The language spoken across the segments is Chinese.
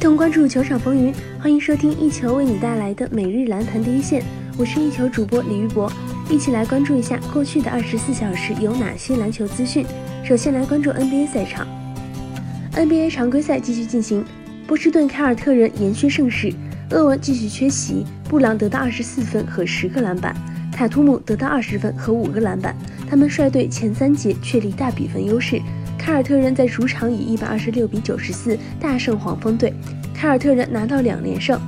同关注球场风云，欢迎收听一球为你带来的每日篮坛第一线。我是一球主播李玉博，一起来关注一下过去的二十四小时有哪些篮球资讯。首先来关注 NBA 赛场，NBA 常规赛继续进行，波士顿凯尔特人延续盛世，厄文继续缺席，布朗得到二十四分和十个篮板，塔图姆得到二十分和五个篮板，他们率队前三节确立大比分优势。凯尔特人在主场以一百二十六比九十四大胜黄蜂队，凯尔特人拿到两连胜。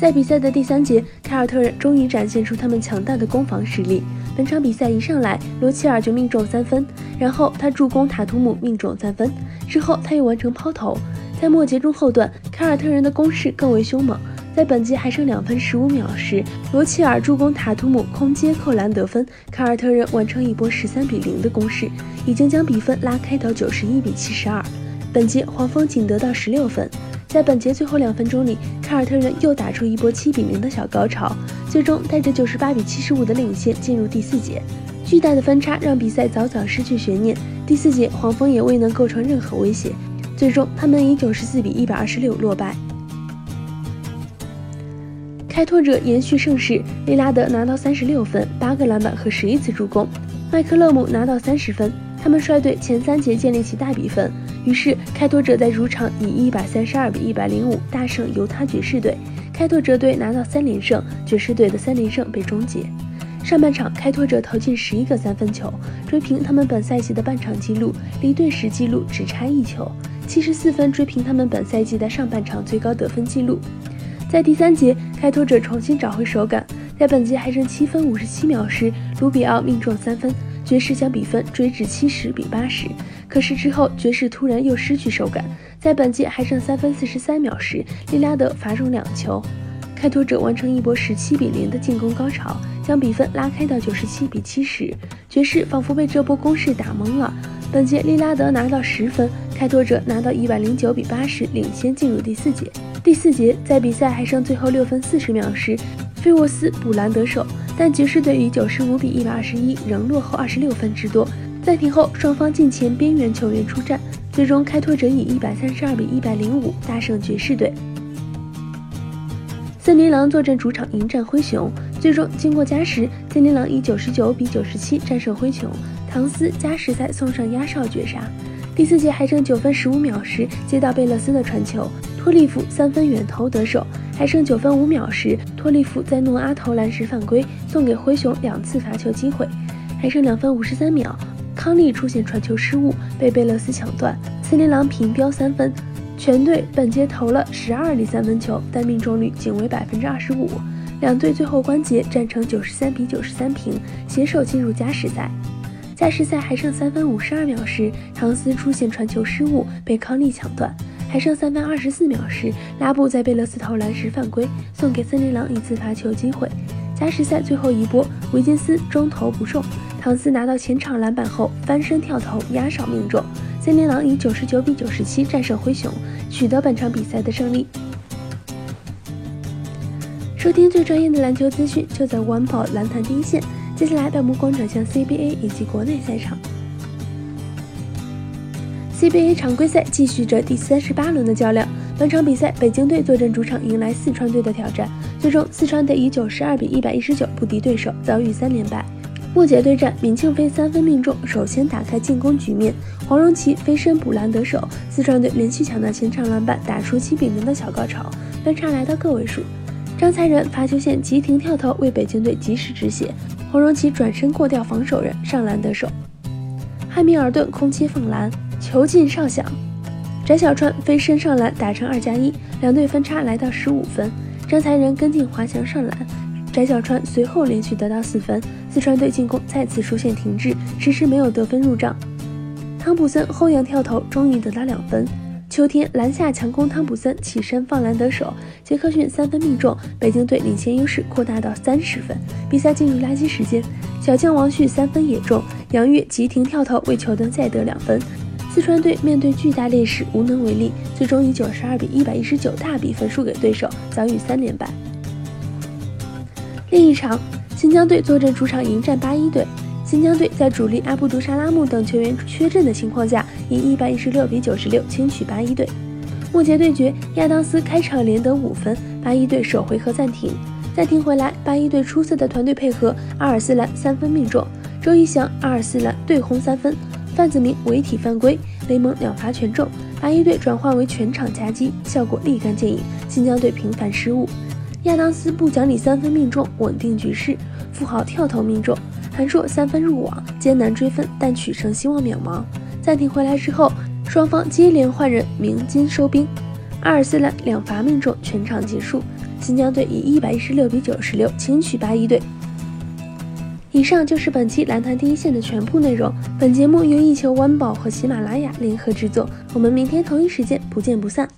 在比赛的第三节，凯尔特人终于展现出他们强大的攻防实力。本场比赛一上来，罗齐尔就命中三分，然后他助攻塔图姆命中三分，之后他又完成抛投。在末节中后段，凯尔特人的攻势更为凶猛。在本节还剩两分十五秒时，罗切尔助攻塔图姆空接扣篮得分，凯尔特人完成一波十三比零的攻势，已经将比分拉开到九十一比七十二。本节黄蜂仅得到十六分。在本节最后两分钟里，凯尔特人又打出一波七比零的小高潮，最终带着九十八比七十五的领先进入第四节。巨大的分差让比赛早早失去悬念，第四节黄蜂也未能构成任何威胁，最终他们以九十四比一百二十六落败。开拓者延续胜势，利拉德拿到三十六分、八个篮板和十一次助攻，麦克勒姆拿到三十分。他们率队前三节建立起大比分，于是开拓者在主场以一百三十二比一百零五大胜犹他爵士队。开拓者队拿到三连胜，爵士队的三连胜被终结。上半场，开拓者投进十一个三分球，追平他们本赛季的半场纪录，离队史纪录只差一球，七十四分追平他们本赛季的上半场最高得分纪录。在第三节，开拓者重新找回手感。在本节还剩七分五十七秒时，卢比奥命中三分，爵士将比分追至七十比八十。可是之后，爵士突然又失去手感。在本节还剩三分四十三秒时，利拉德罚中两球，开拓者完成一波十七比零的进攻高潮，将比分拉开到九十七比七十。爵士仿佛被这波攻势打懵了。本节利拉德拿到十分，开拓者拿到一百零九比八十，领先进入第四节。第四节，在比赛还剩最后六分四十秒时，费沃斯补篮得手，但爵士队以九十五比一百二十一仍落后二十六分之多。暂停后，双方近前边缘球员出战，最终开拓者以一百三十二比一百零五大胜爵士队。森林狼坐镇主场迎战灰熊，最终经过加时，森林狼以九十九比九十七战胜灰熊，唐斯加时赛送上压哨绝杀。第四节还剩九分十五秒时，接到贝勒斯的传球。托利弗三分远投得手，还剩九分五秒时，托利弗在诺阿投篮时犯规，送给灰熊两次罚球机会。还剩两分五十三秒，康利出现传球失误，被贝勒斯抢断，森林狼平标三分。全队本节投了十二粒三分球，但命中率仅为百分之二十五。两队最后关节战成九十三比九十三平，携手进入加时赛。加时赛还剩三分五十二秒时，唐斯出现传球失误，被康利抢断。还剩三分二十四秒时，拉布在贝勒斯投篮时犯规，送给森林狼一次罚球机会。加时赛最后一波，维金斯中投不中，唐斯拿到前场篮板后翻身跳投压哨命中，森林狼以九十九比九十七战胜灰熊，取得本场比赛的胜利。收听最专业的篮球资讯，就在晚宝篮坛第一线。接下来，把目光转向 CBA 以及国内赛场。CBA 常规赛继续着第三十八轮的较量。本场比赛，北京队坐镇主场迎来四川队的挑战。最终，四川队以九十二比一百一十九不敌对手，遭遇三连败。末节对战，闵庆飞三分命中，首先打开进攻局面。黄荣奇飞身补篮得手，四川队连续抢到前场篮板，打出七比零的小高潮，分差来到个位数。张才仁罚球线急停跳投，为北京队及时止血。黄荣奇转身过掉防守人，上篮得手。汉密尔顿空切放篮。球进哨响，翟小川飞身上篮打成二加一，两队分差来到十五分。张才仁跟进滑翔上篮，翟小川随后连续得到四分。四川队进攻再次出现停滞，迟迟没有得分入账。汤普森后仰跳投，终于得到两分。秋天篮下强攻，汤普森起身放篮得手，杰克逊三分命中，北京队领先优势扩大到三十分。比赛进入垃圾时间，小将王旭三分也中，杨越急停跳投为球队再得两分。四川队面对巨大劣势无能为力，最终以九十二比一百一十九大比分输给对手，遭遇三连败。另一场，新疆队坐镇主场迎战八一队。新疆队在主力阿布杜沙拉木等球员缺阵的情况下，以一百一十六比九十六轻取八一队。末节对决，亚当斯开场连得五分，八一队首回合暂停。暂停回来，八一队出色的团队配合，阿尔斯兰三分命中，周一翔、阿尔斯兰对轰三分，范子铭违体犯规，雷蒙两罚全中，白衣队转换为全场夹击，效果立竿见影。新疆队频繁失误，亚当斯不讲理三分命中，稳定局势，富豪跳投命中，韩硕三分入网，艰难追分，但取胜希望渺茫。暂停回来之后。双方接连换人，鸣金收兵。阿尔斯兰两罚命中，全场结束。新疆队以一百一十六比九十六轻取八一队。以上就是本期蓝坛第一线的全部内容。本节目由一球晚宝和喜马拉雅联合制作。我们明天同一时间不见不散。